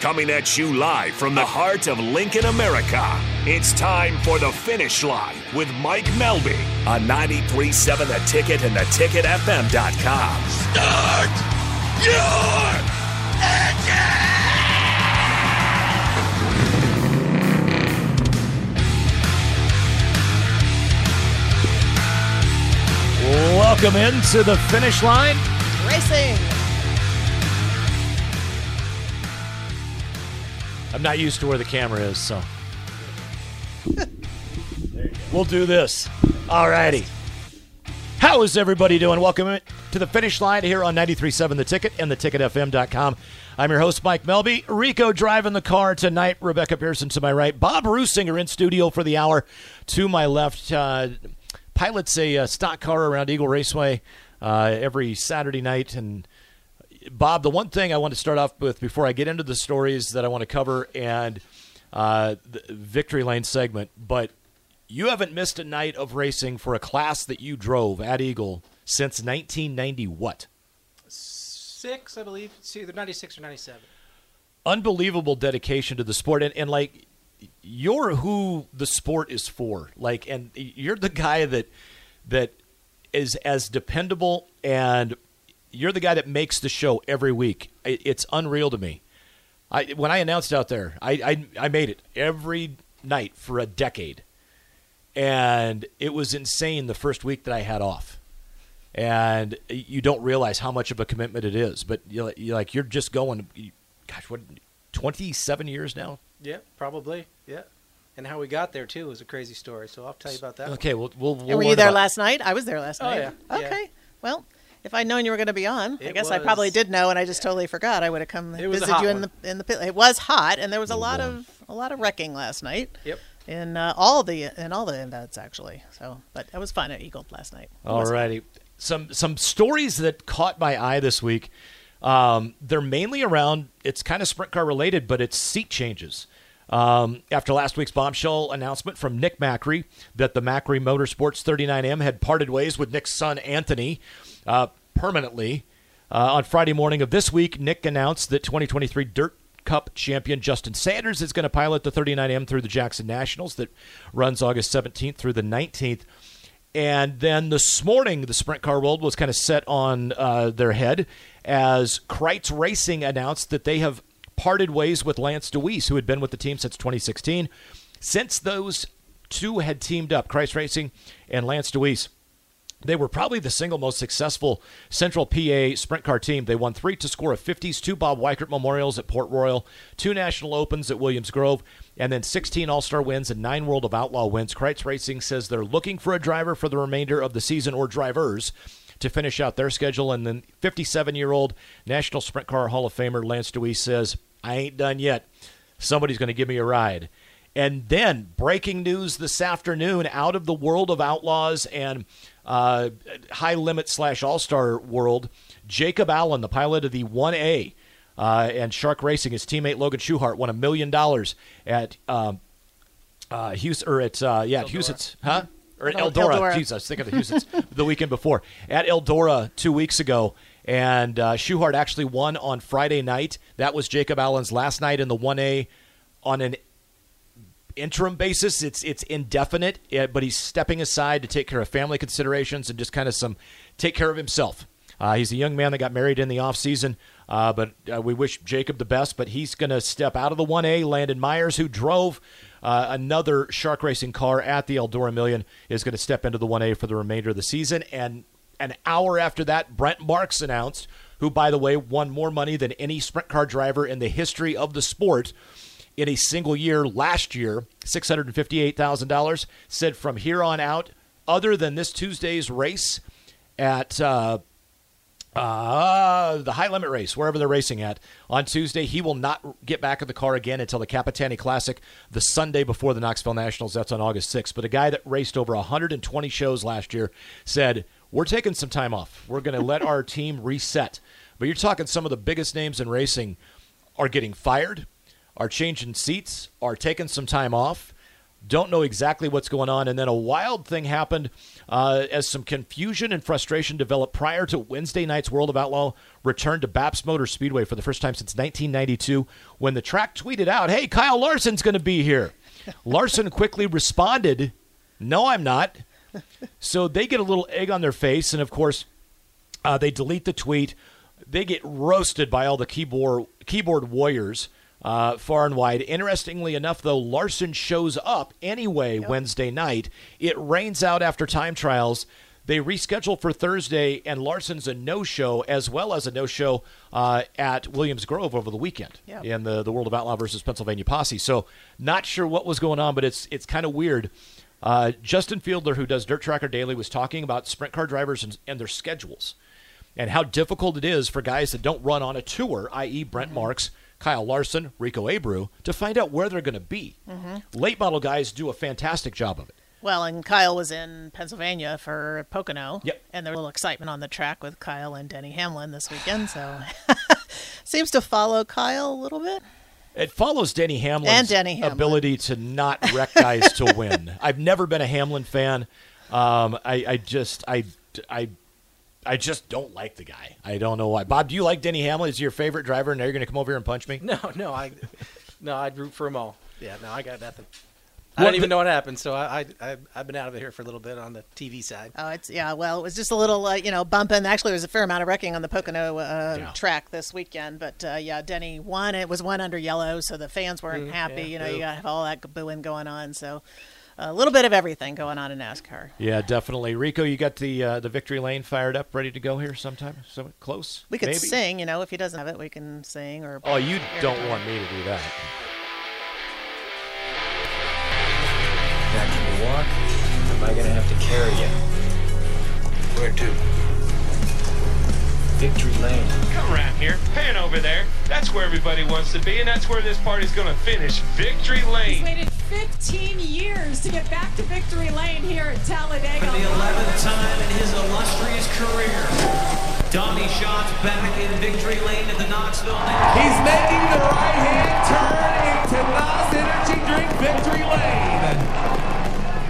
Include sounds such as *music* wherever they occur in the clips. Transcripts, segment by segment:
Coming at you live from the heart of Lincoln, America. It's time for the finish line with Mike Melbye on 93.7 The Ticket and theticketfm.com. Start your engine! Welcome into the finish line. Racing. I'm not used to where the camera is, so *laughs* we'll do this. Alrighty. How is everybody doing? Welcome to the finish line here on 93.7 The Ticket and theticketfm.com. I'm your host, Mike Melbye. Rico driving the car tonight. Rebecca Pearson to my right. Bob Ruisinger in studio for the hour to my left. Uh, pilots a uh, stock car around Eagle Raceway uh, every Saturday night. And Bob, the one thing I want to start off with before I get into the stories that I want to cover and uh, the Victory Lane segment, but you haven't missed a night of racing for a class that you drove at Eagle since 1990. What? Six, I believe. It's either 96 or 97. Unbelievable dedication to the sport, and, and like you're who the sport is for. Like, and you're the guy that that is as dependable, and you're the guy that makes the show every week. It, it's unreal to me. I when I announced out there, I, I I made it every night for a decade, and it was insane the first week that I had off. And you don't realize how much of a commitment it is, but you're, you're like you're just going. Gosh, what? Twenty-seven years now. Yeah, probably. Yeah. And how we got there too was a crazy story. So I'll tell you about that. one. Okay, we'll we'll. we'll And were you there about- last night? I was there last Oh, night. yeah. Yeah. Okay. Well, if I'd known you were going to be on, I It guess I probably did know, and I just totally forgot. I would have come It was a visit hot you in one. the in the pit. It was hot, and there was a lot of a lot of wrecking last night. Yep. In uh, all the in all the events actually. So, but it was fun at Eagle last night. It was fun. Alrighty, some some stories that caught my eye this week. Um, they're mainly around. It's kind of sprint car related, but it's seat changes. Um, after last week's bombshell announcement from Nick Macri that the Macri Motorsports 39M had parted ways with Nick's son Anthony uh, permanently, uh, on Friday morning of this week, Nick announced that 2023 Dirt Cup champion Justin Sanders is going to pilot the 39M through the Jackson Nationals that runs August 17th through the 19th. And then this morning, the sprint car world was kind of set on uh, their head as Kreitz Racing announced that they have parted ways with Lance Dewease, who had been with the team since 2016. Since those two had teamed up, Kreitz Racing and Lance Dewease, they were probably the single most successful Central PA sprint car team. They won three Tuscarora 50s, two Bob Weikert Memorials at Port Royal, two National Opens at Williams Grove, and then 16 All Star wins and nine World of Outlaw wins. Kreitz Racing says they're looking for a driver for the remainder of the season or drivers to finish out their schedule. And then 57 year old National Sprint Car Hall of Famer Lance Dewease says, I ain't done yet. Somebody's going to give me a ride. And then breaking news this afternoon out of the world of outlaws and uh, high limit slash all star world. Jacob Allen, the pilot of the 1A uh, and Shark Racing, his teammate Logan Schuchart won a million dollars at um, uh, Houston or at uh, yeah, at Houston's, huh? Or at El- Eldora. Eldora. Jesus, I was thinking of Houston's *laughs* the weekend before at Eldora two weeks ago. And uh, Schuchart actually won on Friday night. That was Jacob Allen's last night in the 1A on an interim basis. It's it's indefinite, eh, but he's stepping aside to take care of family considerations and just kind of some take care of himself. Uh, he's a young man that got married in the off season, uh, but uh, we wish Jacob the best. But he's going to step out of the 1A. Landon Myers, who drove uh, another shark racing car at the Eldora Million, is going to step into the 1A for the remainder of the season. And an hour after that, Brent Marks announced, who, by the way, won more money than any sprint car driver in the history of the sport in a single year last year, $658,000, said from here on out, other than this Tuesday's race at uh, uh, the high limit race, wherever they're racing at, on Tuesday, he will not get back in the car again until the Capitani Classic the Sunday before the Knoxville Nationals. That's on August 6th. But a guy that raced over 120 shows last year said, We're taking some time off. We're going to let our *laughs* team reset. But you're talking some of the biggest names in racing are getting fired, are changing seats, are taking some time off. Don't know exactly what's going on. And then a wild thing happened uh, as some confusion and frustration developed prior to Wednesday night's World of Outlaw return to Baps Motor Speedway for the first time since 1992 when the track tweeted out, Hey, Kyle Larson's going to be here. *laughs* Larson quickly responded, No, I'm not. So they get a little egg on their face. And of course, uh, they delete the tweet. They get roasted by all the keyboard keyboard warriors uh, far and wide. Interestingly enough, though, Larson shows up anyway Wednesday night. It rains out after time trials. They reschedule for Thursday, and Larson's a no-show as well as a no-show uh, at Williams Grove over the weekend Yep. in the the World of Outlaw versus Pennsylvania Posse. So, not sure what was going on, but it's it's kind of weird. Uh, Justin Fielder, who does Dirt Tracker Daily, was talking about sprint car drivers and, and their schedules and how difficult it is for guys that don't run on a tour, i.e., Brent Marks, Kyle Larson, Rico Abreu, to find out where they're going to be. Late model guys do a fantastic job of it. Well, and Kyle was in Pennsylvania for Pocono. Yep. And there was a little excitement on the track with Kyle and Denny Hamlin this weekend. So *laughs* seems to follow Kyle a little bit. It follows Denny Hamlin's And Denny Hamlin. ability to not wreck guys to win. *laughs* I've never been a Hamlin fan. Um, I, I just, I, I, I just don't like the guy. I don't know why. Bob, do you like Denny Hamlin? Is he your favorite driver? And now you're going to come over here and punch me? *laughs* No, no, I, no, I'd root for them all. Yeah, no, I got nothing. I don't even know what happened, so I, I, I've been out of it here for a little bit on the TV side. Oh, it's yeah. Well, it was just a little, uh, you know, bumping. Actually, there was a fair amount of wrecking on the Pocono uh, Yeah. track this weekend. But uh, yeah, Denny won. It was one under yellow, so the fans weren't Mm, happy. yeah, you know, boo. you got to have all that booing going on. So a little bit of everything going on in NASCAR. Yeah, definitely. Rico, you got the uh, the victory lane fired up, ready to go here sometime? So close? We could Maybe? sing, you know, if he doesn't have it, we can sing or. Oh, you don't want me to do that. Now can you walk? Am I gonna have to carry you? Where to? Victory Lane. Come around here, pan over there. That's where everybody wants to be, and that's where this party's gonna finish. Victory He's Lane. Waited 15 years to get back to victory lane here at Talladega. For the 11th time in his illustrious career, Donny Schatz back in victory lane at the Knoxville. He's making the right hand turn into NOS Energy Drink Victory Lane.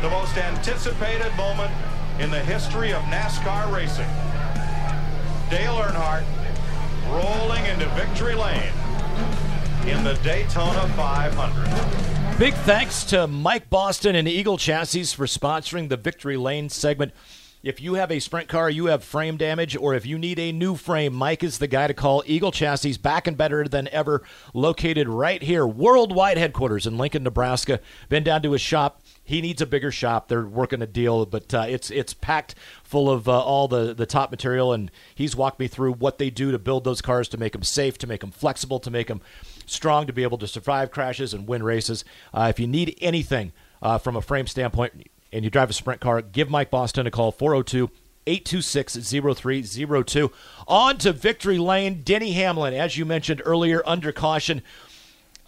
the most anticipated moment in the history of NASCAR racing. Dale Earnhardt rolling into victory lane in the Daytona 500. Big thanks to Mike Boston and Eagle Chassis for sponsoring the Victory Lane segment. If you have a sprint car, you have frame damage, or if you need a new frame, Mike is the guy to call. Eagle Chassis, back and better than ever, located right here, worldwide headquarters in Lincoln, Nebraska. Been down to his shop. He needs a bigger shop. They're working a deal, but uh, it's it's packed full of uh, all the the top material, and he's walked me through what they do to build those cars to make them safe, to make them flexible, to make them strong, to be able to survive crashes and win races. Uh, if you need anything uh, from a frame standpoint, and you drive a sprint car, give Mike Boston a call 402 826 0302. On to victory lane. Denny Hamlin, as you mentioned earlier, under caution.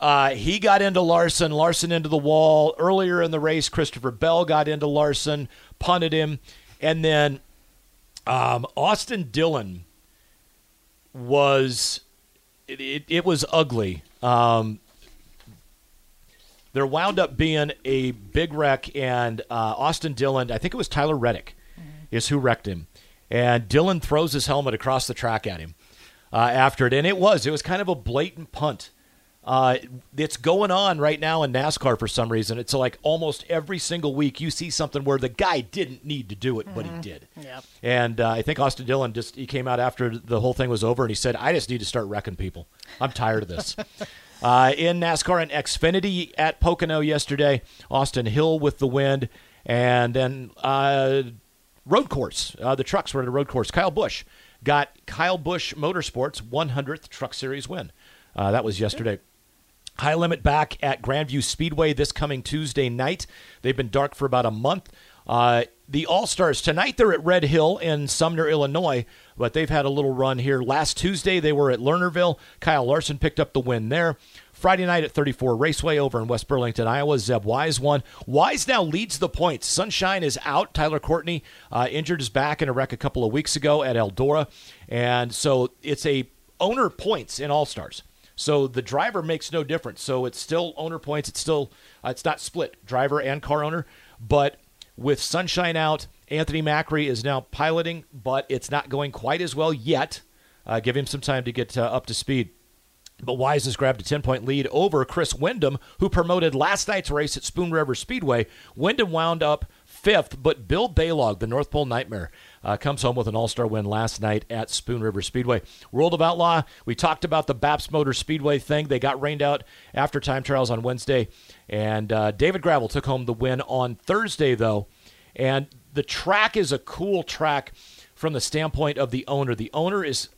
Uh, he got into Larson, Larson into the wall. Earlier in the race, Christopher Bell got into Larson, punted him. And then um, Austin Dillon was, it, it, it was ugly. Um, there wound up being a big wreck, and uh, Austin Dillon, I think it was Tyler Reddick, is who wrecked him. And Dillon throws his helmet across the track at him uh, after it, and it was it was kind of a blatant punt. Uh, it's going on right now in NASCAR for some reason. It's like almost every single week you see something where the guy didn't need to do it, but he did. Yep. And uh, I think Austin Dillon just he came out after the whole thing was over and he said, "I just need to start wrecking people. I'm tired of this." *laughs* uh, in NASCAR and Xfinity at Pocono yesterday, Austin Hill with the wind, and then uh, road course. Uh, the trucks were at a road course. Kyle Busch got Kyle Busch Motorsports 100th Truck Series win. Uh, that was yesterday. High Limit back at Grandview Speedway this coming Tuesday night. They've been dark for about a month. Uh, the All Stars tonight they're at Red Hill in Sumner, Illinois, but they've had a little run here. Last Tuesday they were at Lernerville. Kyle Larson picked up the win there. Friday night at 34 Raceway over in West Burlington, Iowa. Zeb Wise won. Wise now leads the points. Sunshine is out. Tyler Courtney uh, injured his back in a wreck a couple of weeks ago at Eldora, and so it's a owner points in All Stars. So the driver makes no difference. So it's still owner points. It's still uh, it's not split driver and car owner, but with sunshine out, Anthony Macri is now piloting, but it's not going quite as well yet. Uh, give him some time to get uh, up to speed. But Wise has grabbed a 10 point lead over Chris Windom, who promoted last night's race at Spoon River Speedway. Wyndham wound up fifth, but Bill Balog, the North Pole Nightmare, uh, comes home with an all star win last night at Spoon River Speedway. World of Outlaw, we talked about the Baps Motor Speedway thing. They got rained out after time trials on Wednesday, and uh, David Gravel took home the win on Thursday, though. And the track is a cool track from the standpoint of the owner. The owner is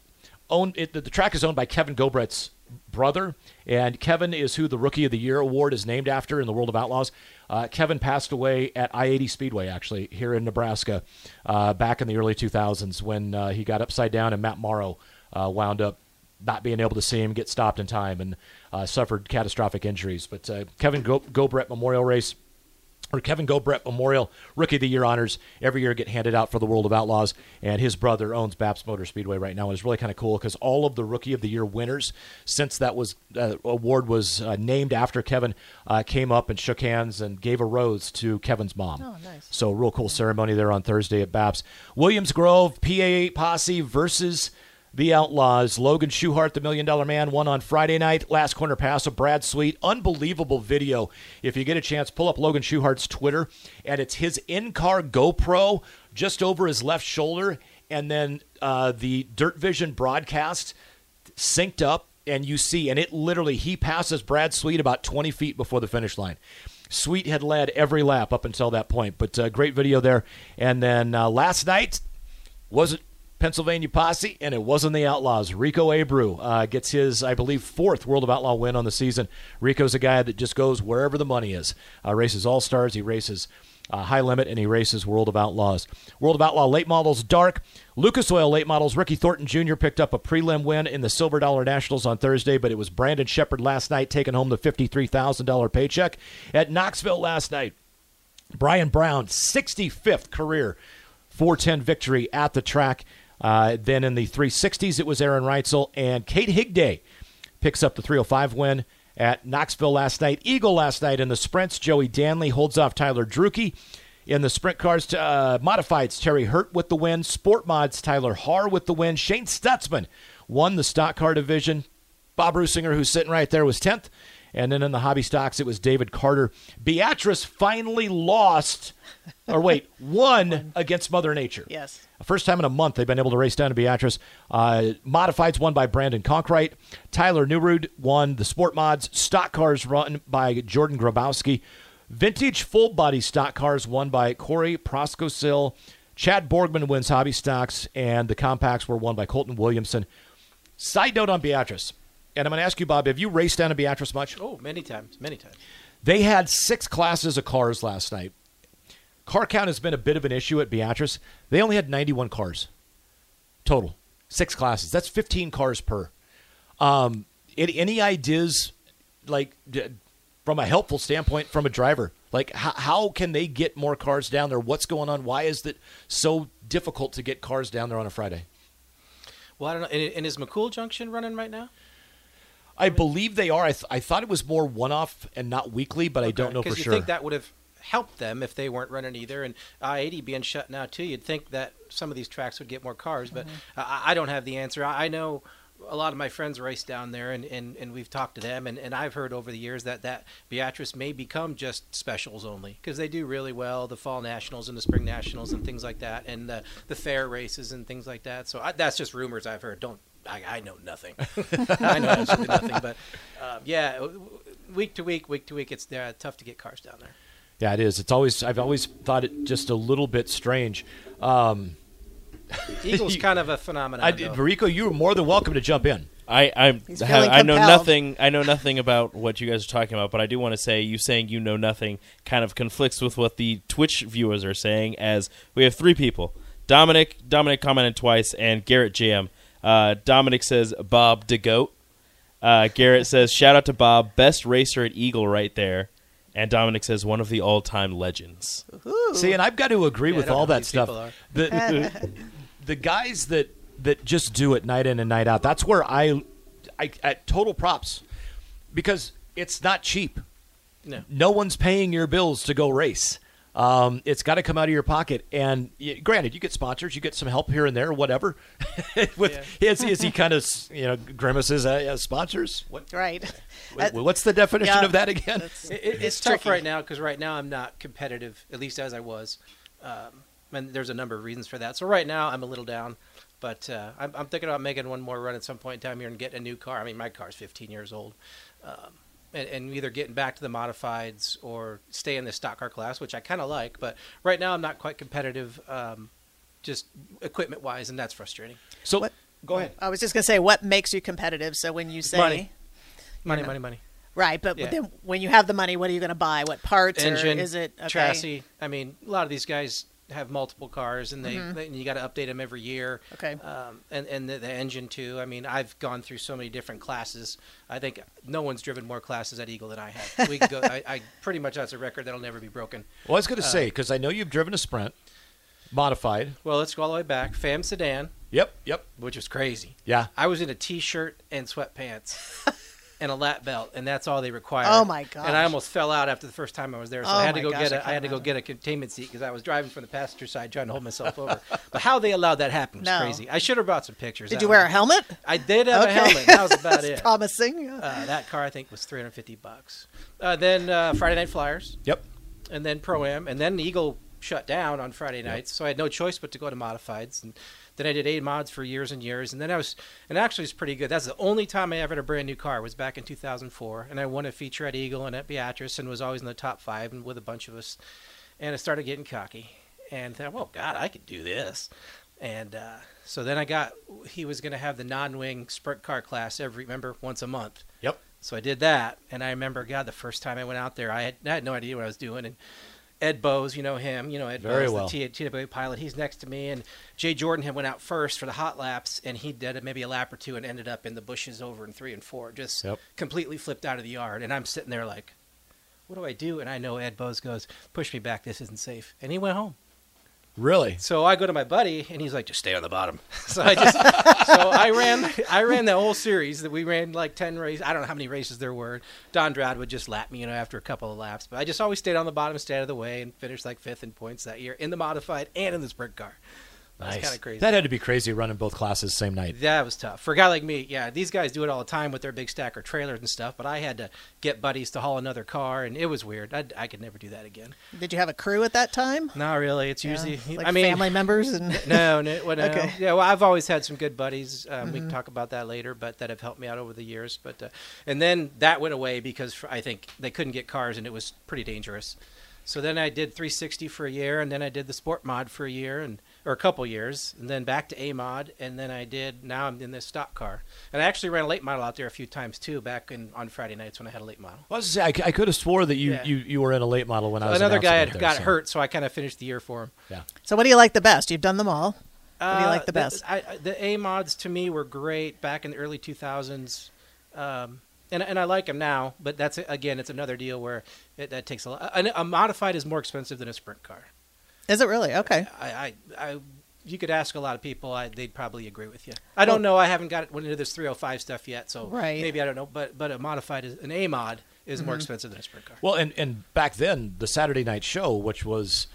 owned, it, the track is owned by Kevin Gobrecht's brother, and Kevin is who the Rookie of the Year award is named after in the world of outlaws. Uh, Kevin passed away at I 80 Speedway, actually, here in Nebraska, uh, back in the early 2000s when uh, he got upside down and Matt Morrow uh, wound up not being able to see him get stopped in time and uh, suffered catastrophic injuries. But uh, Kevin Go- Gobrecht Memorial Race Kevin Gobrecht Memorial Rookie of the Year honors every year get handed out for the World of Outlaws, and his brother owns Baps Motor Speedway right now. And it's really kind of cool because all of the Rookie of the Year winners, since that was uh, award was uh, named after Kevin, uh, came up and shook hands and gave a rose to Kevin's mom. Oh, nice. So real cool ceremony there on Thursday at Baps. Williams Grove PA8 Posse versus the Outlaws. Logan Schuchart, the Million Dollar Man, won on Friday night. Last corner pass of Brad Sweet. Unbelievable video. If you get a chance, pull up Logan Schuchart's Twitter, and it's his in car GoPro just over his left shoulder, and then uh, the Dirt Vision broadcast synced up, and you see, and it literally, he passes Brad Sweet about 20 feet before the finish line. Sweet had led every lap up until that point, but uh, great video there. And then uh, last night, wasn't Pennsylvania Posse, and it wasn't the Outlaws. Rico Abreu uh, gets his, I believe, fourth World of Outlaw win on the season. Rico's a guy that just goes wherever the money is. Uh, races All Stars, he races uh, High Limit, and he races World of Outlaws. World of Outlaw late models dark. Lucas Oil late models. Ricky Thornton Jr. picked up a prelim win in the Silver Dollar Nationals on Thursday, but it was Brandon Sheppard last night taking home the $53,000 paycheck. At Knoxville last night, Brian Brown, 65th career 410 victory at the track. Uh, then in the 360s, it was Aaron Reutzel and Kade Higday picks up the 305 win at Knoxville last night. Eagle last night in the sprints. Joey Danley holds off Tyler Drueke. In the sprint cars, uh, modifieds, Terry Hurt with the win. Sport mods, Tyler Haar with the win. Shane Stutzman won the stock car division. Bob Ruisinger, who's sitting right there, was 10th. And then in the hobby stocks, it was David Carter. Beatrice finally lost, or wait, *laughs* won against Mother Nature. Yes. First time in a month they've been able to race down to Beatrice. Uh, Modifieds won by Brandon Conkright. Tyler Newrood won the Sport Mods. Stock cars run by Jordan Grabowski. Vintage full body stock cars won by Corey Proskosil. Chad Borgman wins hobby stocks, and the compacts were won by Colton Williamson. Side note on Beatrice, and I'm going to ask you, Bob, have you raced down to Beatrice much? Oh, many times, many times. They had six classes of cars last night. Car count has been a bit of an issue at Beatrice. They only had 91 cars total, six classes. That's 15 cars per. Um, any, any ideas, like from a helpful standpoint, from a driver? Like, how, how can they get more cars down there? What's going on? Why is it so difficult to get cars down there on a Friday? Well, I don't know. And, and is McCool Junction running right now? I believe they are. I, th- I thought it was more one off and not weekly, but I don't know for Because you sure. think that would have helped them if they weren't running either. And I-80 being shut now too, you'd think that some of these tracks would get more cars. But Mm-hmm. I, I don't have the answer. I, I know a lot of my friends race down there, and, and, and we've talked to them, and, and I've heard over the years that that Beatrice may become just specials only because they do really well, the fall nationals and the spring nationals and things like that, and the the fair races and things like that. So I, that's just rumors I've heard. Don't I, I know nothing. *laughs* I know absolutely nothing. But um, yeah, week to week, week to week, it's uh, tough to get cars down there. Yeah, it is. It's always I've always thought it just a little bit strange. Um, *laughs* Eagles kind of a phenomenon. I, though. Rico, you are more than welcome to jump in. I I, He's have, I know nothing. I know nothing about what you guys are talking about, but I do want to say you saying you know nothing kind of conflicts with what the Twitch viewers are saying. As we have three people: Dominic, Dominic commented twice, and Garrett Jam. Uh, Dominic says Bob DeGoat. Uh, Garrett says shout out to Bob, best racer at Eagle right there. And Dominic says one of the all-time legends. See, and I've got to agree Yeah, with all that stuff. The, *laughs* the guys that that just do it night in and night out. That's where I I, at total props because it's not cheap. No. No one's paying your bills to go race. Um, it's got to come out of your pocket. And y- granted, you get sponsors, you get some help here and there, whatever. *laughs* With is, is he kind of you know grimaces at uh, sponsors? What, Right. what- what's the definition Yeah. of that again? It, it- it's, It's tough tricky. right now because right now I'm not competitive, at least as I was. Um, and there's a number of reasons for that. So right now I'm a little down, but uh, I'm, I'm thinking about making one more run at some point in time here and getting a new car. I mean, my car's 15 years old, um, and, and either getting back to the modifieds or stay in the stock car class, which I kind of like. But right now I'm not quite competitive, um, just equipment wise, and that's frustrating. So What- go ahead. I was just going to say, what makes you competitive? So when you say Money. Money, not- money, money. right, but Yeah. then when you have the money, what are you going to buy? What parts? engine, or is it okay? chassis. I mean, a lot of these guys have multiple cars, and they, Mhm. they- and you got to update them every year. Okay. Um, and and the, the engine too. I mean, I've gone through so many different classes. I think no one's driven more classes at Eagle than I have. We go. I, I pretty much that's a record that'll never be broken. Well, I was going to Uh, say because I know you've driven a Sprint, modified. Well, let's go all the way back. Fam sedan, Yep, yep. which was crazy. Yeah. I was in a t-shirt and sweatpants. *laughs* And a lap belt, and that's all they require. Oh, my god! And I almost fell out after the first time I was there, so Oh, I had to go gosh, get I a, I can't had to go get a containment seat because I was driving from the passenger side trying to hold myself over. *laughs* But how they allowed that happen was No. crazy. I should have brought some pictures. Did you wear a helmet? I did have Okay. a helmet. That was *laughs* about That's it. Promising. Uh, that car I think was 350 bucks. Uh, then uh, Friday Night Flyers, Yep. and then Pro Am, and then Eagle shut down on Friday nights, so I had no choice but to go to modifieds. And then I did A mods for years and years, and then I was, and actually it's pretty good. That's the only time I ever had a brand new car was back in 2004, and I won a feature at Eagle and at Beatrice, and was always in the top five and with a bunch of us. And I started getting cocky, and thought, well, God, I could do this. And uh, so then I got, he was going to have the non-wing sprint car class every, remember, once a month. Yep. So I did that, and I remember, God, the first time I went out there, I had, I had no idea what I was doing. And Ed Bowes, you know him, you know Ed Very Bowes, well. the TWA pilot. He's next to me, and Jay Jordan had went out first for the hot laps, and he did maybe a lap or two, and ended up in the bushes over in three and four, just Yep. completely flipped out of the yard. And I'm sitting there like, what do I do? And I know Ed Bowes goes, push me back, this isn't safe, and he went home. Really? So I go to my buddy, and he's like, "Just stay on the bottom." *laughs* So I just, so I ran, I ran the whole series. That we ran like ten races. I don't know how many races there were. Don Drad would just lap me, you know, after a couple of laps. But I just always stayed on the bottom, stayed out of the way, and finished like fifth in points that year in the modified and in the sprint car. That's kind of crazy. That had to be crazy running both classes same night. That was tough for a guy like me. Yeah, these guys do it all the time with their big stacker trailers and stuff. But I had to get buddies to haul another car, and it was weird. I, I could never do that again. Did you have a crew at that time? Not really. It's Yeah, usually. like I mean, family members and *laughs* no, no, *laughs* well, no. Okay. Yeah, well, I've always had some good buddies. Um, We can Mhm. talk about that later, but that have helped me out over the years. But uh, and then that went away because for, I think they couldn't get cars, and it was pretty dangerous. So then I did 360 for a year, and then I did the sport mod for a year, and or a couple years, and then back to A mod, and then I did. Now I'm in this stock car, and I actually ran a late model out there a few times too, back in on Friday nights when I had a late model. I was gonna say, I, I could have swore that you, Yeah. you, you were in a late model when I was Another guy had there, got so- hurt, so I kind of finished the year for him. Yeah. So what do you like the best? You've done them all. What do you Uh, like the best? I, I, the A mods to me were great back in the early 2000s, um, and and I like them now. But that's again, it's another deal where it, that takes a lot. A, a modified is more expensive than a sprint car. Is it really? Okay. I, I, I you could ask a lot of people, I, they'd probably agree with you. I don't know. I haven't got into this 305 stuff yet, so Right. maybe I don't know. But but a modified is an A mod is more Mhm. expensive than a sprint car. Well, and, and back then, the Saturday night show, which was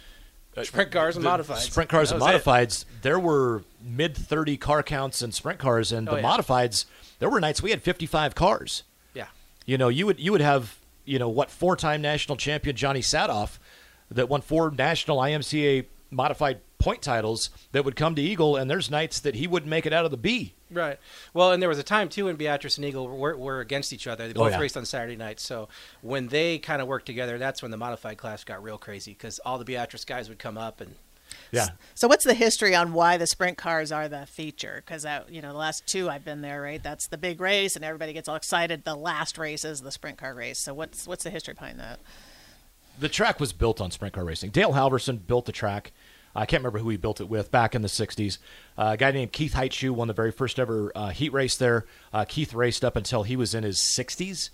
uh, Sprint cars and the modifieds. Sprint cars and was it. modifieds. There were mid thirty car counts in sprint cars, and Oh, the yeah. modifieds. There were nights we had fifty five cars. Yeah. You know, you would you would have you know what four time national champion Johnny Saathoff that won four national IMCA modified point titles that would come to Eagle, and there's nights that he wouldn't make it out of the B. Right. Well, and there was a time too when Beatrice and Eagle were, were against each other. They Oh, both yeah. raced on Saturday nights. So when they kind of worked together, that's when the modified class got real crazy because all the Beatrice guys would come up and Yeah. So what's the history on why the sprint cars are the feature? Because you know the last two I've been there, right? That's the big race, and everybody gets all excited. The last race is the sprint car race. So what's what's the history behind that? The track was built on sprint car racing. Dale Halverson built the track. I can't remember who he built it with back in the 60s. Uh, a guy named Keith Heitschuh won the very first ever uh, heat race there. Uh, Keith raced up until he was in his 60s.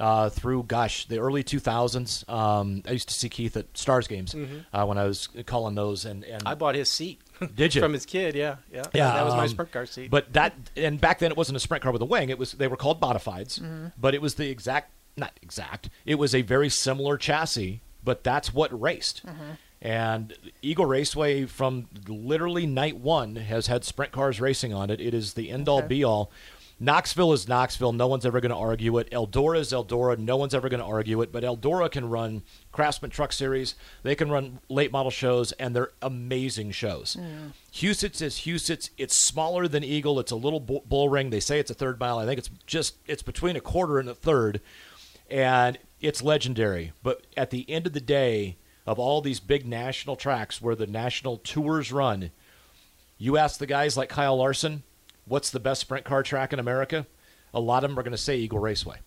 uh, through, gosh, the early 2000s. Um, I used to see Keith at Stars games Mhm. uh, when I was calling those. And, and I bought his seat. *laughs* Did you? From his kid, yeah, yeah. Yeah, that was my um, sprint car seat. But that and back then it wasn't a sprint car with a wing. It was they were called modifieds, Mhm. but it was the exact not exact. It was a very similar chassis, but that's what raced. And Eagle Raceway from literally night one has had sprint cars racing on it. It is the end all Okay. be all. Knoxville is Knoxville. No one's ever going to argue it. Eldora is Eldora. No one's ever going to argue it. But Eldora can run Craftsman Truck Series. They can run late model shows, and they're amazing shows. Huset's is Huset's. It's smaller than Eagle. It's a little bu- bull ring. They say it's a third mile. I think it's just it's between a quarter and a third, and it's legendary. But at the end of the day, of all these big national tracks where the national tours run, you ask the guys like Kyle Larson, what's the best sprint car track in America? A lot of them are going to say Eagle Raceway.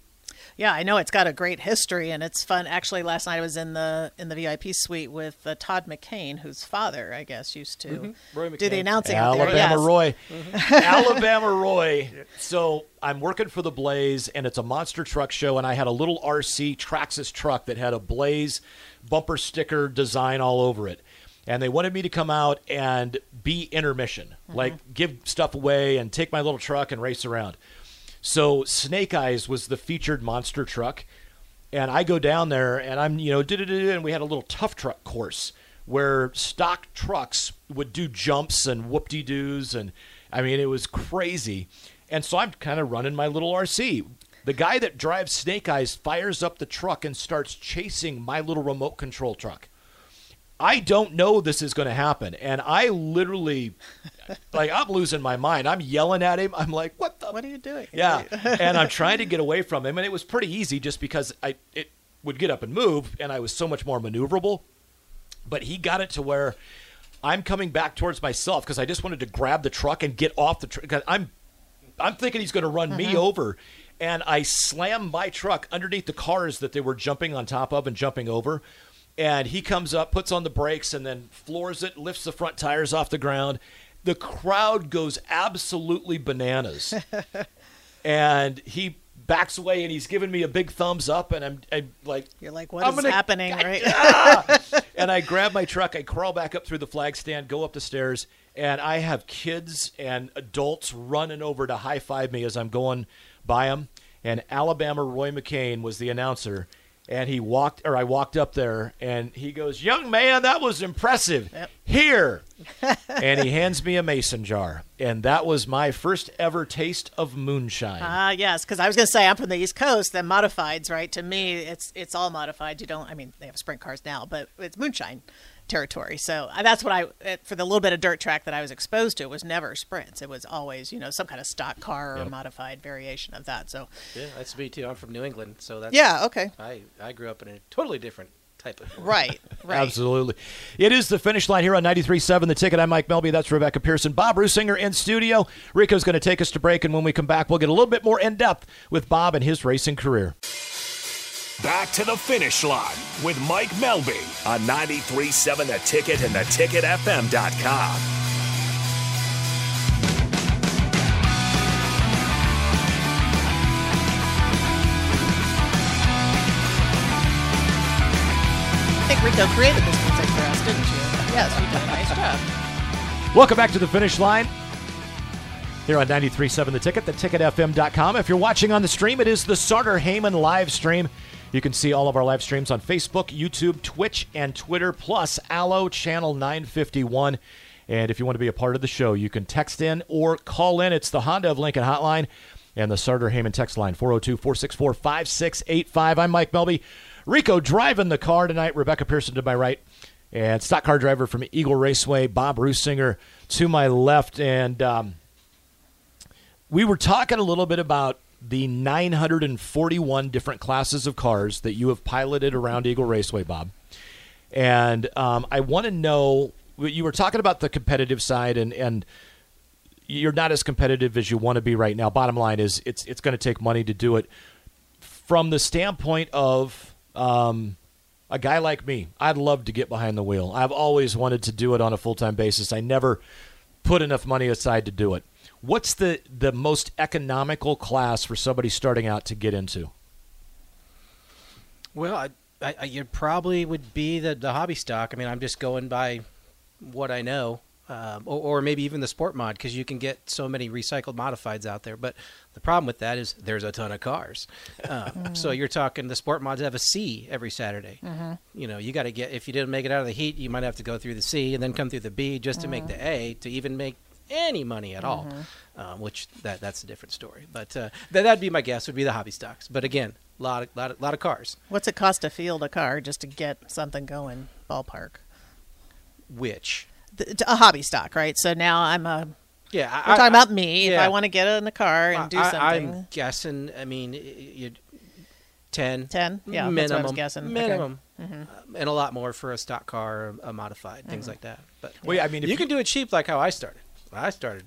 Yeah, I know it's got a great history and it's fun. Actually, last night I was in the in the VIP suite with uh, Todd McCain, whose father, I guess, used to Mhm. Roy do the announcing out there. Alabama yes. Roy. Mm-hmm. *laughs* Alabama Roy. So I'm working for the Blaze, and it's a monster truck show, and I had a little RC Traxxas truck that had a Blaze bumper sticker design all over it. And they wanted me to come out and be intermission, like give stuff away and take my little truck and race around. So Snake Eyes was the featured monster truck, and I go down there and I'm you know and we had a little tough truck course where stock trucks would do jumps and whoop de doos and I mean it was crazy, and so I'm kind of running my little RC. The guy that drives Snake Eyes fires up the truck and starts chasing my little remote control truck. I don't know this is going to happen. And I literally, like, I'm losing my mind. I'm yelling at him. I'm like, what the? What are you doing? Yeah. and I'm trying to get away from him. And it was pretty easy just because I it would get up and move, and I was so much more maneuverable. But he got it to where I'm coming back towards myself because I just wanted to grab the truck and get off the truck. I'm, I'm thinking he's going to run me Mhm. over. And I slammed my truck underneath the cars that they were jumping on top of and jumping over. And he comes up, puts on the brakes, and then floors it, lifts the front tires off the ground. The crowd goes absolutely bananas. *laughs* and he backs away and he's giving me a big thumbs up. And I'm, I'm like, You're like, what is gonna- happening, right? Ah! *laughs* and I grab my truck, I crawl back up through the flag stand, go up the stairs, and I have kids and adults running over to high five me as I'm going by them. And Alabama Roy McCain was the announcer. And he walked, or I walked up there, and he goes, "Young man, that was impressive. Here," *laughs* and he hands me a mason jar, and that was my first ever taste of moonshine. Ah, yes, because I was going to say I'm from the East Coast. The modifieds, right? To me, it's it's all modified. You don't. I mean, they have sprint cars now, but it's moonshine territory. So uh, that's what I for the little bit of dirt track that I was exposed to. It was never sprints. It was always you know some kind of stock car or Yep. modified variation of that. So Yeah, that's me too. I'm from New England, so that's Yeah, okay. I I grew up in a totally different type of right, *laughs* right. Absolutely. It is the finish line here on 93.7 The Ticket. I'm Mike Melbye. That's Rebecca Pearson. Bob Ruisinger in studio. Rico's going to take us to break, and when we come back, we'll get a little bit more in depth with Bob and his racing career. Back to the finish line with Mike Melbye on 93.7 The Ticket and theticketfm.com. I think Rico created this music for us, didn't you? Yes, you did a nice job. Welcome back to the finish line. Here on 93.7 The Ticket, theticketfm.com. If you're watching on the stream, it is the Sarter Heyman live stream. You can see all of our live streams on Facebook, YouTube, Twitch, and Twitter, plus Allo Channel 951. And if you want to be a part of the show, you can text in or call in. It's the Honda of Lincoln hotline and the Sarter Heyman text line, 402 464 5685. I'm Mike Melbye. Rico driving the car tonight. Rebecca Pearson to my right. And stock car driver from Eagle Raceway, Bob Ruisinger to my left. And um, we were talking a little bit about the 941 different classes of cars that you have piloted around Eagle Raceway, Bob. And um, I want to know you were talking about the competitive side, and, and you're not as competitive as you want to be right now. Bottom line is, it's it's going to take money to do it. From the standpoint of um, a guy like me, I'd love to get behind the wheel. I've always wanted to do it on a full time basis. I never put enough money aside to do it. What's the the most economical class for somebody starting out to get into? Well, I, I, I, you probably would be the, the hobby stock. I mean, I'm just going by what I know, um, or, or maybe even the sport mod because you can get so many recycled modifieds out there. But the problem with that is there's a ton of cars. Um, *laughs* so you're talking the sport mods have a C every Saturday. Mhm. You know, you got to get if you didn't make it out of the heat, you might have to go through the C and then come through the B just to make the A to even make any money at all. Um, which that that's a different story. But uh, that that'd be my guess would be the hobby stocks. But again, a lot of lot of, lot of cars. What's it cost to field a car just to get something going? Ballpark. Which The, a hobby stock, right? So now I'm a. Yeah, we're talking I- about me. If. I want to get in the car and do something, I'm guessing. I mean, you ten. 10? Yeah, that's minimum. what I was guessing. Okay. Minimum, Mhm. Uh, and a lot more for a stock car, a modified, things Mhm. like that. But Well, yeah, I mean, if you you- can do it cheap, like how I started. I started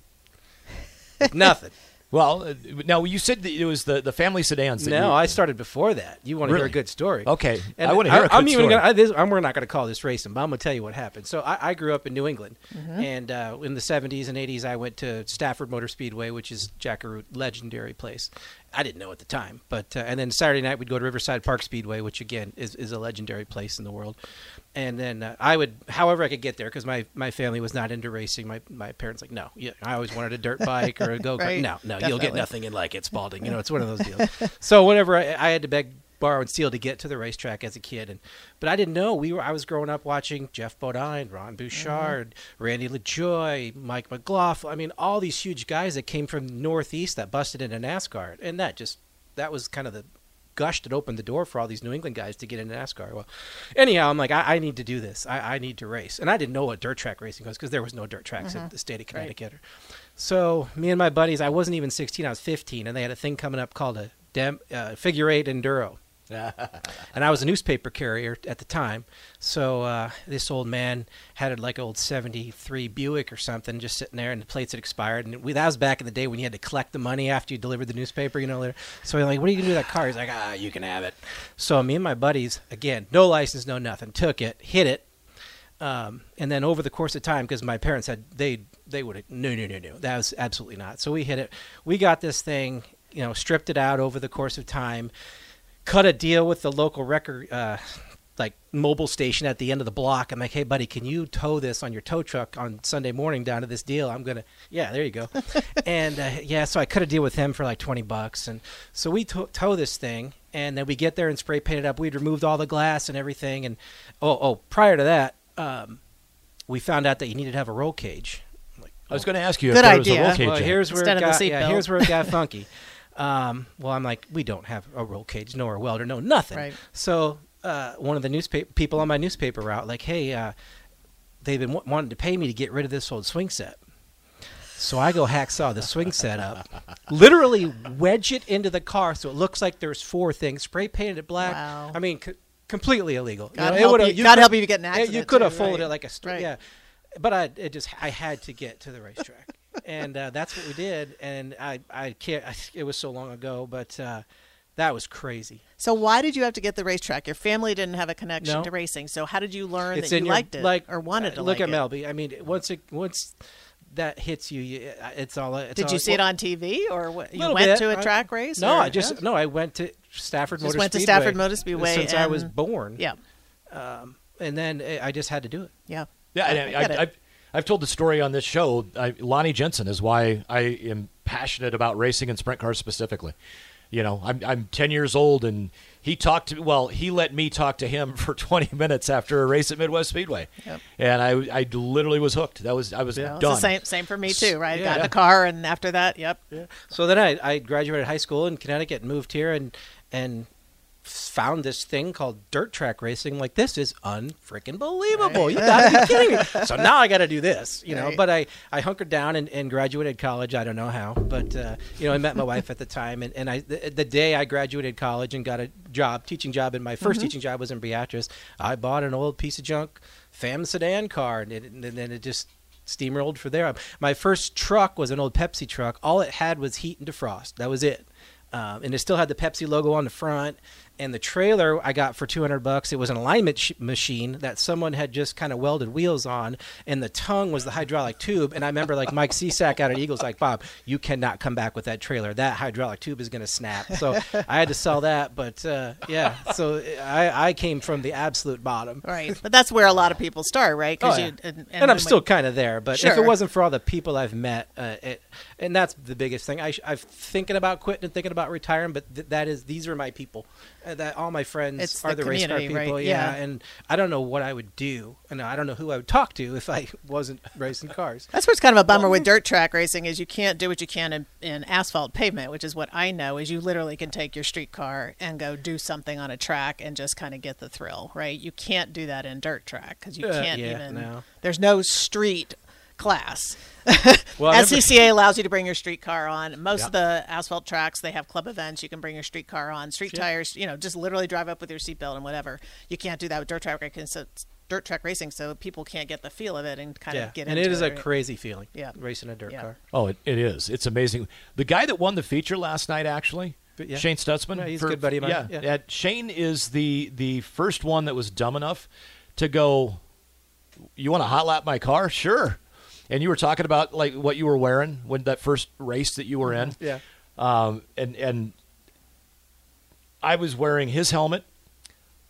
with nothing. *laughs* Well, uh, now you said that it was the, the family sedans. That No, you, I started before that. You want to hear a good story? Okay, And I want to hear a I'm good even story. Gonna, I, this, I'm, we're not going to call this racing, but I'm going to tell you what happened. So I, I grew up in New England, Mhm. and uh, in the 70s and 80s, I went to Stafford Motor Speedway, which is Jackaroo legendary place. I didn't know at the time, but uh, and then Saturday night we'd go to Riverside Park Speedway, which again is, is a legendary place in the world. And then uh, I would, however I could get there, because my, my family was not into racing. My my parents like, no, yeah, I always wanted a dirt *laughs* bike or a go kart. Right, No, no, you'll get nothing and like it, Spalding. You know, it's one of those deals. *laughs* so whatever, I, I had to beg, borrow, and steal to get to the racetrack as a kid, and but I didn't know we were. I was growing up watching Geoff Bodine, Ron Bouchard, Randy LaJoie, Mike McLaughlin. I mean, all these huge guys that came from Northeast that busted into NASCAR, and that just that was kind of the gush and opened the door for all these New England guys to get into NASCAR. Well, anyhow, I'm like, I, I need to do this. I, I need to race, and I didn't know what dirt track racing was because there was no dirt tracks Mhm. in the state of Right. Connecticut. So me and my buddies, I wasn't even 16, I was 15, and they had a thing coming up called a dem, uh, figure eight enduro. And I was a newspaper carrier at the time, so uh, this old man had a, like an old '73 Buick or something, just sitting there, and the plates had expired. And we, that was back in the day when you had to collect the money after you delivered the newspaper, you know. Later. So we're like, "What are you gonna do with that car?" He's like, "Ah, you can have it." So me and my buddies, again, no license, no nothing, took it, hit it, um, and then over the course of time, because my parents had they they would have no no no no that was absolutely not. So we hit it. We got this thing, you know, stripped it out over the course of time, cut a deal with the local record. Uh, like mobile station at the end of the block. I'm like, hey buddy, can you tow this on your tow truck on Sunday morning down to this deal? I'm gonna, yeah, there you go. *laughs* and uh, yeah, so I cut a deal with him for like 20 bucks, and so we tow, tow this thing, and then we get there and spray paint it up. We'd removed all the glass and everything, and oh, oh, prior to that, um, we found out that you needed to have a roll cage. I was going to ask you Good if there was idea. a roll cage. Well, here's where Instead it got, yeah, here's where it got *laughs* funky. Um, well, I'm like, we don't have a roll cage, nor a welder, no nothing. Right. So uh, one of the newspaper people on my newspaper route, like, hey, uh, they've been w- wanting to pay me to get rid of this old swing set. So I go hacksaw the swing set up, *laughs* literally wedge it into the car so it looks like there's four things, spray painted it black. Wow. I mean, c- completely illegal. God it help would've- you- God could- help you get an yeah, You could have folded right. it like a str- Right. yeah, but I it just I had to get to the racetrack, and uh, that's what we did. And I I can't. I, it was so long ago, but uh, that was crazy. So why did you have to get the racetrack? Your family didn't have a connection No. to racing. So how did you learn it's that you your, liked it like or wanted uh, to look like at it? Melbye. I mean, once it once that hits you, you it's all. It's Did all, you see it on TV or what, you went bit. to a track race? No, or- I just no. I went to Stafford Just Motor went to Stafford Motor Speedway since I was born. Yeah. um, and then uh, I just had to do it. Yeah. Yeah, I and get it. I, I've, I've told the story on this show. I, Lonnie Jensen is why I am passionate about racing and sprint cars specifically. You know, I'm I'm 10 years old, and he talked to me. well, he let me talk to him *laughs* for 20 minutes after a race at Midwest Speedway, Yep. and I I literally was hooked. That was I was Well, it's done. the same same for me too, right? Yeah. Got in the car and after that, yep. So then I, I graduated high school in Connecticut and moved here and and found this thing called dirt track racing. Like this is unfreaking believable. You gotta be *laughs* kidding me. So now I got to do this, you know. Right. But I, I hunkered down and, and graduated college. I don't know how, but uh, you know I met my wife at the time, and, and I the, the day I graduated college and got a job, teaching job, and my 1st teaching job was in Beatrice. I bought an old piece of junk Fam sedan car, and, it, and then it just steamrolled for there. My first truck was an old Pepsi truck. All it had was heat and defrost. That was it. Um, and it still had the Pepsi logo on the front. And the trailer I got for 200 bucks. It was an alignment sh- machine that someone had just kind of welded wheels on, and the tongue was the hydraulic tube. And I remember like Mike *laughs* Cisak out at Eagles, like Bob, you cannot come back with that trailer. That hydraulic tube is going to snap. So *laughs* I had to sell that. But uh, yeah, so I, I came from the absolute bottom. Right, but that's where a lot of people start, right? 'Cause Oh, yeah. you, and, and, I'm when- still kind of there. But if it wasn't for all the people I've met, uh, it, and that's the biggest thing. I, I'm thinking about quitting and thinking about retiring, but th- that is these are my people. Uh, that all my friends It's are the the, race car people. right? Yeah. Yeah. and I don't know what I would do. And I don't know who I would talk to if I *laughs* wasn't racing cars. That's what's kind of a bummer with dirt track racing is you can't do what you can in, in asphalt pavement, which is what I know is you literally can take your street car and go do something on a track and just kind of get the thrill, right? You can't do that in dirt track because you Uh, can't yeah, even. no. There's no street class. Well, I remember- SCCA allows you to bring your street car on. Most Yeah. of the asphalt tracks they have club events. You can bring your street car on. Street Yeah. tires, you know, just literally drive up with your seatbelt and whatever. You can't do that with dirt track racing. So dirt track racing, so people can't get the feel of it and kind yeah, of get it. and into it is a right? crazy feeling. Yeah. racing a dirt Yeah. car. Oh, it, it is. It's amazing. The guy that won the feature last night, actually, But yeah. Shane Stutzman. Yeah, he's a good buddy of mine. Yeah, Yeah. yeah, Shane is the the first one that was dumb enough to go. You want to hot lap my car? Sure. And you were talking about like what you were wearing when that first race that you were in. Yeah. Um, and and I was wearing his helmet,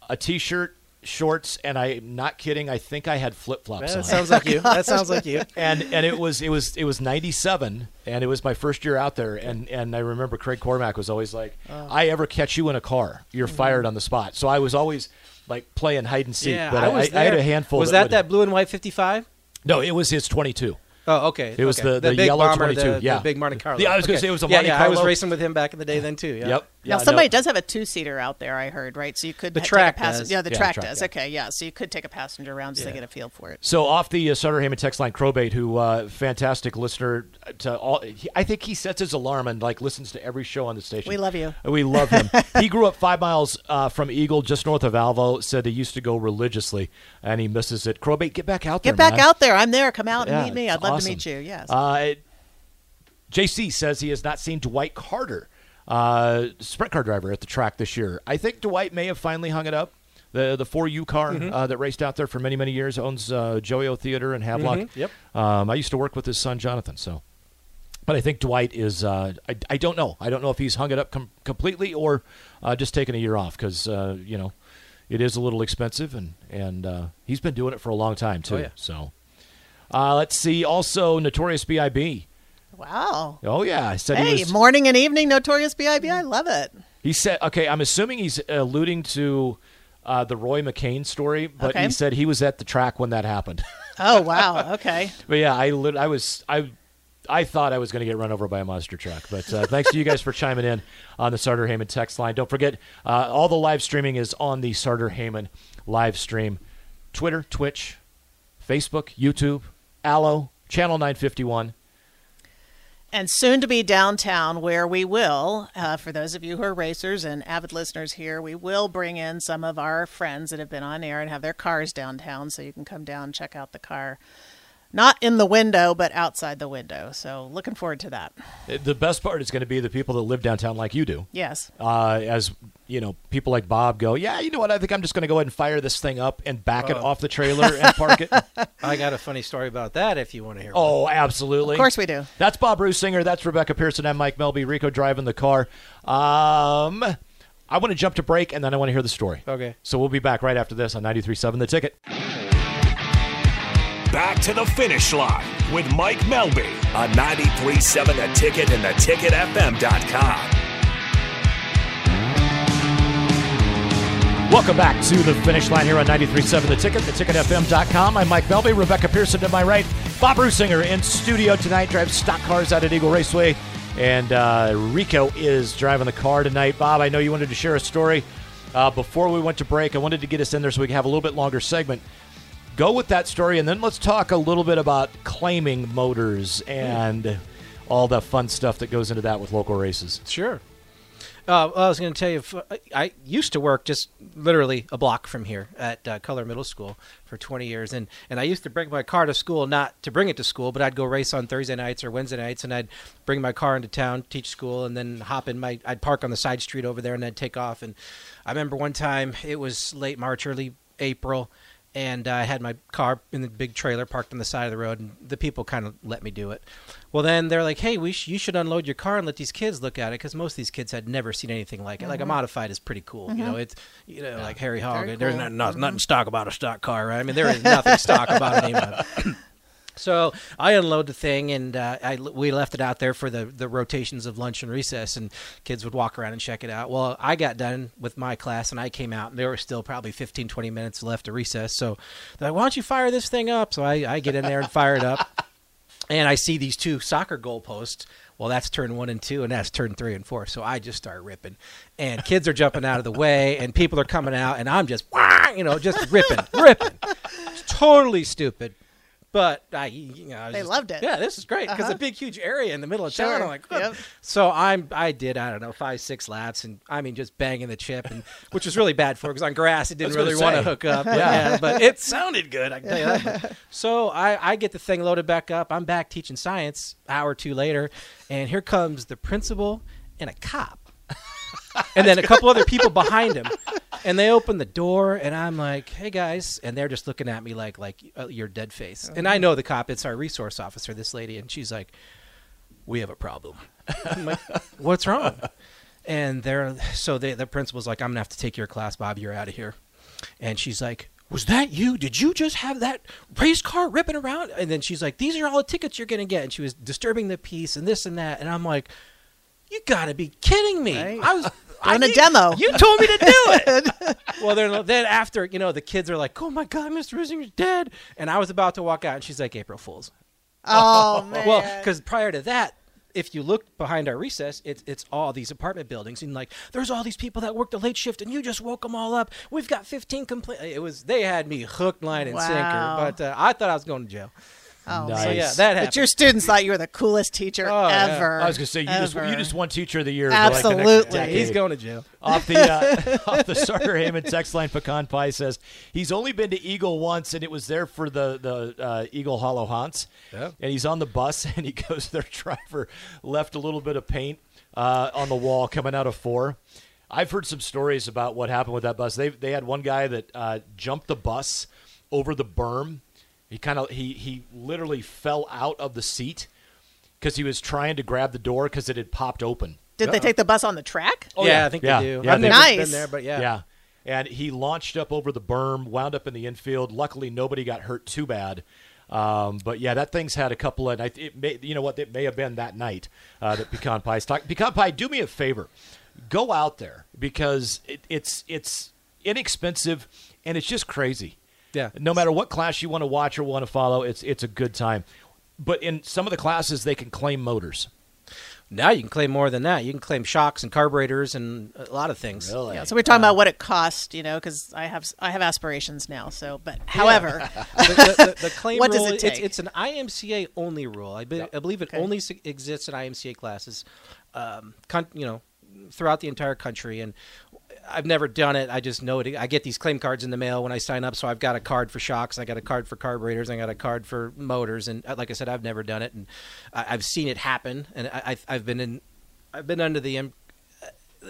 a t-shirt, shorts, and I'm not kidding. I think I had flip flops. That on. sounds like you. That sounds like you. *laughs* and and it was it was it was 97 and it was my first year out there and and I remember Craig Cormack was always like Oh. I ever catch you in a car you're Mm-hmm. fired on the spot so I was always like playing hide and seek Yeah, but I I, was I, I had a handful Was that would- that blue and white 55? No it was his 22 Oh, okay. It was okay. the- the big yellow bomber, 22, The, yeah. the big Monte Carlo. Yeah, I was gonna say it was a yeah, Monte yeah. I was racing with him back in the day then too. Yeah. yep Now Yeah, somebody no. does have a two-seater out there. I heard, right? So you could The ha- track take a passen- does. Yeah, the Yeah, the track track, does. yeah. Okay, yeah. So you could take a passenger around just to get a feel for it. So off the uh, Sartor Hamann text line, Crowbait, who uh, fantastic listener to all. He, I think he sets his alarm and like listens to every show on the station. We love you. We love him. *laughs* he grew up five miles uh, from Eagle, just north of Alvo. Said he used to go religiously, and he misses it. Crowbait, get back out there. Get back man. out there. I'm there. Come out and meet me. I'd love awesome. to meet you. Yes. Uh, JC says he has not seen Dwight Carter, uh, sprint car driver, at the track this year. I think Dwight may have finally hung it up. The the 4U car Mm-hmm. uh, that raced out there for many many years owns uh, Joey Theater in Havelock. Mhm, yep. Um, I used to work with his son Jonathan, so. But I think Dwight is. Uh, I, I don't know. I don't know if he's hung it up com- completely or uh, just taking a year off because uh, you know it is a little expensive and and uh, he's been doing it for a long time too. Oh, yeah. So uh, let's see. Also, Notorious B.I.B. wow. Oh yeah, I said he Hey, was. morning and evening, Notorious B.I.B. I love it. He said, okay, I'm assuming he's alluding to uh, the Roy McCain story, but Okay. he said he was at the track when that happened. Oh wow. Okay. *laughs* but yeah, I lit- I was I I thought I was going to get run over by a monster truck, but uh, thanks to you guys for chiming in on the Sartor Hamann text line. Don't forget, uh, all the live streaming is on the Sartor Hamann live stream, Twitter, Twitch, Facebook, YouTube, Allo, Channel 951. And soon to be downtown where we will uh, for those of you who are racers and avid listeners here we will bring in some of our friends that have been on air and have their cars downtown so you can come down check out the car not in the window but outside the window so looking forward to that Uh, The best part is going to be the people that live downtown like you do. yes uh, as you know, people like Bob go, yeah, you know what? I think I'm just going to go ahead and fire this thing up and back it Oh. off the trailer and park it. *laughs* I got a funny story about that if you want to hear. one. Oh, absolutely. of course we do That's Bob Ruisinger. That's Rebecca Pearson. I'm Mike Melbye. Rico driving the car. Um, I want to jump to break and then I want to hear the story. Okay. So we'll be back right after this on 93.7 The Ticket. Back to the finish line with Mike Melbye on 93.7 The Ticket and theticketfm.com. Welcome back to the finish line here on 93.7 The Ticket, theticketfm.com. I'm Mike Melbye. Rebecca Pearson to my right. Bob Ruisinger in studio tonight, drives stock cars out at Eagle Raceway. And uh, Rico is driving the car tonight. Bob, I know you wanted to share a story. Uh, before we went to break, I wanted to get us in there so we can have a little bit longer segment. Go with that story, and then let's talk a little bit about claiming motors and all the fun stuff that goes into that with local races. Sure. Uh, well, I was going to tell you, I used to work just literally a block from here at uh, Culler Middle School for 20 years, and and I used to bring my car to school, not to bring it to school, but I'd go race on Thursday nights or Wednesday nights, and I'd bring my car into town, teach school, and then hop in my. I'd park on the side street over there, and I'd take off. And I remember one time it was late March, early April. And uh, I had my car in the big trailer parked on the side of the road, and the people kind of let me do it. Well, then they're like, "Hey, we sh- you should unload your car and let these kids look at it because most of these kids had never seen anything like it. Like a Mhm. modified is pretty cool, you Mhm. know. It's you know like Harry Hog. Very There's cool. not, not, Mhm. nothing stock about a stock car, right? I mean, there is nothing stock about it anymore. *laughs* So I unload the thing, and uh, I we left it out there for the the rotations of lunch and recess, and kids would walk around and check it out. Well, I got done with my class, and I came out, and there were still probably 15, 20 minutes left of recess. So they're like, "Why don't you fire this thing up?" So I, I get in there and fire it up, *laughs* and I see these two soccer goalposts. Well, that's turn one and two, and that's turn three and four. So I just start ripping, and kids are jumping out of the way, and people are coming out, and I'm just, you know, just ripping, ripping. It's totally stupid. But I, you know, I was They just- loved it. Yeah, this is great because Uh-huh. a big, huge area in the middle of Sure. town. I'm like, "Good." Yep. so I'm, I did, I don't know, five, six laps, and I mean, just banging the chip, and which was really bad for because on grass it didn't really want to hook up. *laughs* Yeah. yeah. but it sounded good. I can tell you that. *laughs* so I, I get the thing loaded back up. I'm back teaching science. Hour or two later, and here comes the principal and a cop, and then a couple other people behind him. And they open the door, and I'm like, "Hey guys!" And they're just looking at me like, "Like uh, you're dead face." And I know the cop; it's our resource officer, this lady, and she's like, "We have a problem." *laughs* I'm like, "What's wrong?" And they're so they, the principal's like, "I'm gonna have to take your class, Bob. You're out of here." And she's like, "Was that you? Did you just have that race car ripping around?" And then she's like, "These are all the tickets you're gonna get." And she was disturbing the peace and this and that. And I'm like, "You gotta be kidding me!" I was Doing a demo. You told me to do it. *laughs* well, then, then after you know, the kids are like, "Oh my God, Mr. Ruisinger's dead," and I was about to walk out, and she's like, "April Fools." Oh, *laughs* man. Well, because prior to that. If you look behind our recess, it's it's all these apartment buildings, and like there's all these people that work the late shift, and you just woke them all up. We've got 15 complaints. It was they had me hooked, line, and Wow. sinker. But uh, I thought I was going to jail. Oh, So yeah, that happened. But your students thought you were the coolest teacher Oh, yeah. ever. I was gonna say you just you just won Teacher of the Year. For like the Absolutely. He's going to jail. Off the uh, *laughs* off the Sartor Hamann text line, Pecan Pie says he's only been to Eagle once, and it was there for the the uh, Eagle Hollow Haunts. Yeah. And he's on the bus, *laughs* and he goes. Their driver left a little bit of paint uh, on the wall coming out of four. I've heard some stories about what happened with that bus. They they had one guy that uh, jumped the bus over the berm. He kind of he he literally fell out of the seat because he was trying to grab the door because it had popped open. Did they take the bus on the track? Oh, yeah, I think they do. Yeah, I've they- never Nice. been there, but yeah. yeah. And he launched up over the berm, wound up in the infield. Luckily, nobody got hurt too bad. Um, but yeah, that thing's had a couple of. It may, you know what? It may have been that night uh, that Pecan Pie's talking. Pecan Pie, do me a favor, go out there because it, it's it's inexpensive and it's just crazy. Yeah. No matter what class you want to watch or want to follow, it's it's a good time. But in some of the classes, they can claim motors. Now you can claim more than that. You can claim shocks and carburetors and a lot of things. Really? Yeah, so we're talking about what it cost, you know, because I have I have aspirations now. So, but however, *laughs* the, the, the, the *laughs* claim What rule, does it it's, take? it's an IMCA only rule. I, be, I believe it only exists in IMCA classes, um, con, you know, throughout the entire country. And I've never done it. I just know it. I get these claim cards in the mail when I sign up. So I've got a card for shocks. I got a card for carburetors. I got a card for motors. And uh, like I said, I've never done it, and I, I've seen it happen. And I, I've, I've been in, I've been under the. im-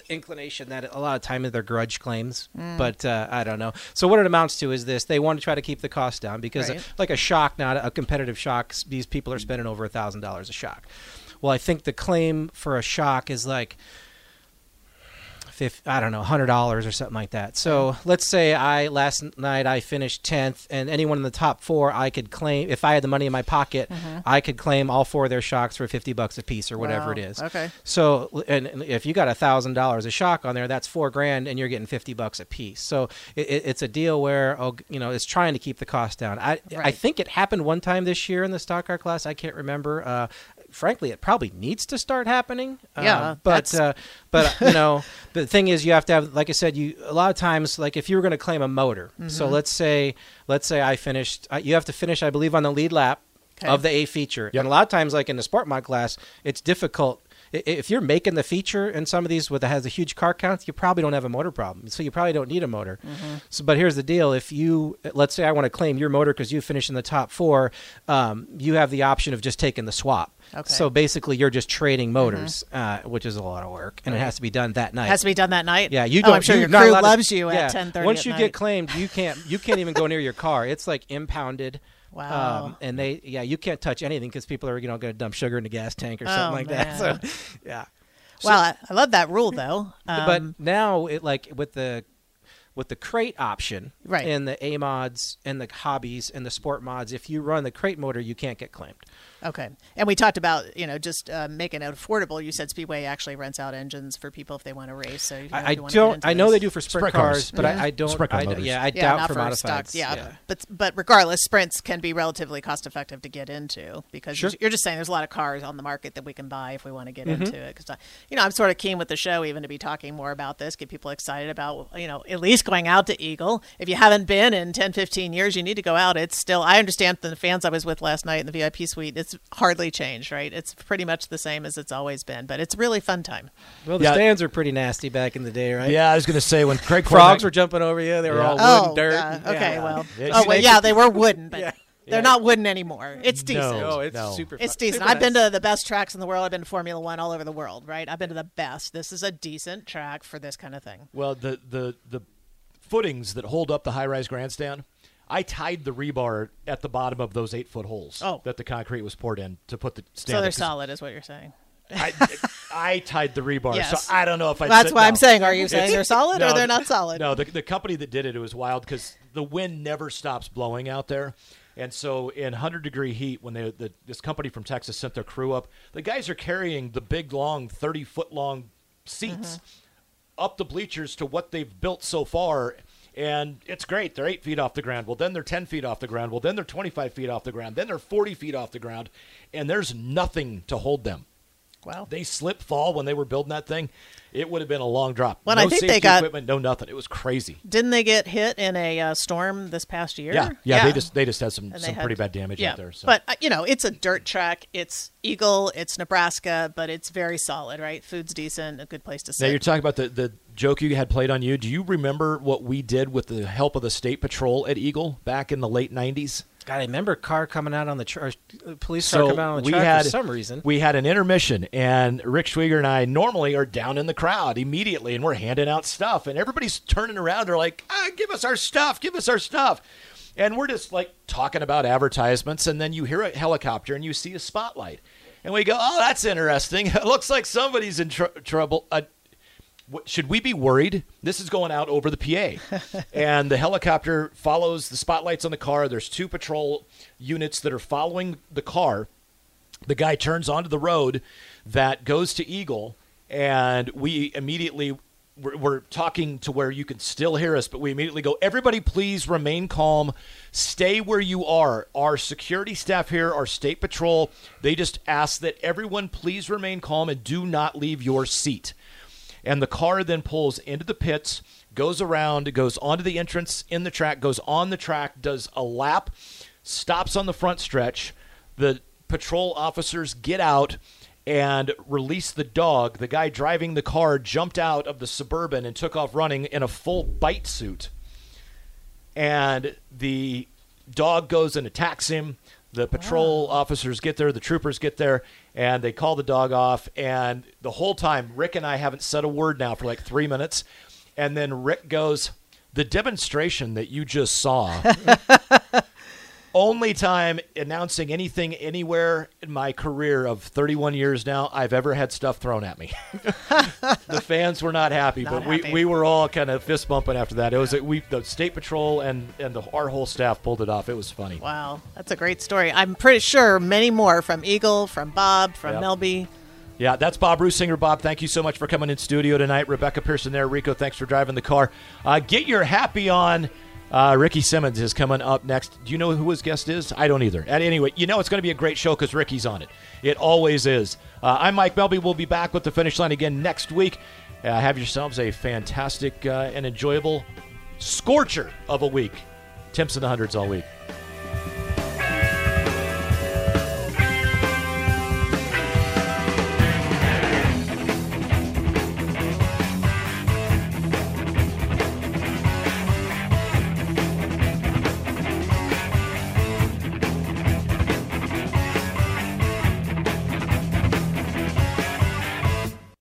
inclination that a lot of time they're grudge claims, Mm. but uh, I don't know. So what it amounts to is this: they want to try to keep the cost down because, Right. uh, like a shock, not a competitive shock, these people are spending over a thousand dollars a shock. Well, I think the claim for a shock is like. Fif- I don't know, hundred dollars or something like that. So let's say I last night I finished tenth, and anyone in the top four, I could claim if I had the money in my pocket, Mhm. I could claim all four of their shocks for fifty bucks a piece or whatever Wow. it is. Okay. So, and and if you got a thousand dollars a shock on there, that's four grand, and you're getting fifty bucks a piece. So it, it, it's a deal where, oh, you know, it's trying to keep the cost down. I I think it happened one time this year in the stock car class. I can't remember. Uh, frankly, it probably needs to start happening. Yeah, Uh, but uh, but you know, *laughs* the thing is, you have to have, like I said, you a lot of times, like if you were going to claim a motor. So Mhm. let's say, let's say I finished. Uh, you have to finish, I believe, on the lead lap Okay. of the A feature. And a lot of times, like in the sport mod class, it's difficult i- if you're making the feature in some of these with that has a huge car count, you probably don't have a motor problem. So you probably don't need a motor. Mm-hmm. So, but here's the deal: if you let's say I want to claim your motor because you finished in the top four, um, you have the option of just taking the swap. Okay. So basically, you're just trading motors, uh, which is a lot of work, and it has to be done that night. Has to be done that night. Yeah, you don't. Oh, I'm sure your crew allowed to- loves you yeah. at 10:30. Once at you night. get claimed, you can't. You can't even go near your car. It's like impounded. Wow. Um, and they, yeah, you can't touch anything because people are, you know, going to dump sugar in the gas tank or something Oh, like that. *laughs* So, yeah. Wow, I, I love that rule though. but Um, now it like with the with the crate option Right. in the A mods and the hobbies and the sport mods, if you run the crate motor, you can't get claimed. Okay, and we talked about you know just uh, making it affordable. You said Speedway actually rents out engines for people if they want to race. So you, I, I you wanna don't. into I know this. they do for sprint, Sprint cars, cars. but Yeah. I, I don't. Sprint car I, yeah, I yeah, doubt for for modifieds. stocks. Yeah. yeah. but but regardless, sprints can be relatively cost effective to get into because Sure. you're just saying there's a lot of cars on the market that we can buy if we want to get Mm-hmm. into it. Because you know I'm sort of keen with the show even to be talking more about this, get people excited about you know at least going out to Eagle. If you haven't been in 10, 15 years, you need to go out. It's still I understand from the fans I was with last night in the VIP suite. It's hardly changed, right? It's pretty much the same as it's always been, but it's really fun time. Well, the Yeah. stands were pretty nasty back in the day, right? Yeah, I was going to say when Craig Frogs were jumping over you. They were Yeah. all wooden oh, dirt. yeah, okay, well, Yeah, oh see, well, they yeah, they were wooden, but *laughs* Yeah. they're Yeah. not wooden anymore. It's decent. No. Oh, it's No. super. It's decent. super I've been to the best tracks in the world. I've been to Formula One all over the world, right? I've been to the best. This is a decent track for this kind of thing. Well, the the the footings that hold up the high-rise grandstand, I tied the rebar at the bottom of those eight-foot holes Oh. that the concrete was poured in to put the stand. So they're solid, is what you're saying. I, I tied the rebar, Yes. so I don't know if I. That's why I'm saying. Are you saying they're solid or they're not solid? No, the, the company that did it, it was wild because the wind never stops blowing out there. And so, in 100 degree heat, when they, the, this company from Texas sent their crew up, the guys are carrying the big, long, 30 foot long seats mm-hmm. up the bleachers to what they've built so far. And it's great. They're eight feet off the ground. Well, then they're 10 feet off the ground. Well, then they're 25 feet off the ground. Then they're 40 feet off the ground. And there's nothing to hold them. Wow. They slip fall when they were building that thing. It would have been a long drop. Well, no I think they got- equipment, no nothing. It was crazy. Didn't they get hit in a uh, storm this past year? Yeah, yeah, They just they just had some some had- pretty bad damage yeah. out there. So. But uh, you know, it's a dirt track. It's Eagle. It's Nebraska, but it's very solid, right? Food's decent. A good place to stay. now you're talking about the the joke you had played on you. Do you remember what we did with the help of the state patrol at Eagle back in the late '90s? God, I remember a car coming out on the tr- or police car coming out on the we track had for some reason. we had an intermission, and Rick Schwieger and I normally are down in the crowd immediately, and we're handing out stuff, and everybody's turning around. They're like, ah, "Give us our stuff! Give us our stuff!" And we're just like talking about advertisements, and then you hear a helicopter and you see a spotlight, and we go, "Oh, that's interesting. *laughs* It looks like somebody's in tr- trouble." Uh, should we be worried? This is going out over the PA. *laughs* and the helicopter follows the spotlights on the car. There's two patrol units that are following the car. The guy turns onto the road that goes to Eagle, and we immediately we're, we're talking to where you can still hear us, but we immediately go, "Everybody, please remain calm, stay where you are." Our security staff here, our state patrol, they just ask that everyone please remain calm and do not leave your seat and the car then pulls into the pits, goes around, goes onto the entrance in the track, goes on the track, does a lap, stops on the front stretch. The patrol officers get out and release the dog. The guy driving the car jumped out of the suburban and took off running in a full bite suit. And the dog goes and attacks him. The patrol officers get there, the troopers get there, and they call the dog off. And the whole time, Rick and I haven't said a word now for like three minutes. And then Rick goes, The demonstration that you just saw, *laughs* only time announcing anything anywhere in my career of 31 years now, I've ever had stuff thrown at me. *laughs* the fans were not happy, Not but we, happy. we were all kind of fist bumping after that. It was we the state patrol and and the, our whole staff pulled it off. It was funny. Wow, that's a great story. I'm pretty sure many more from Eagle, from Bob, from Yep. Melbye. Yeah, that's Bob Ruisinger. Bob, thank you so much for coming in studio tonight. Rebecca Pearson there. Rico, thanks for driving the car. Uh, get your happy on. Uh, Ricky Simmons is coming up next. Do you know who his guest is? I don't either. And anyway, you know it's going to be a great show because Ricky's on it. It always is. Uh, I'm Mike Melbye. We'll be back with the finish line again next week. Uh, have yourselves a fantastic uh, and enjoyable scorcher of a week. Temps in the hundreds all week.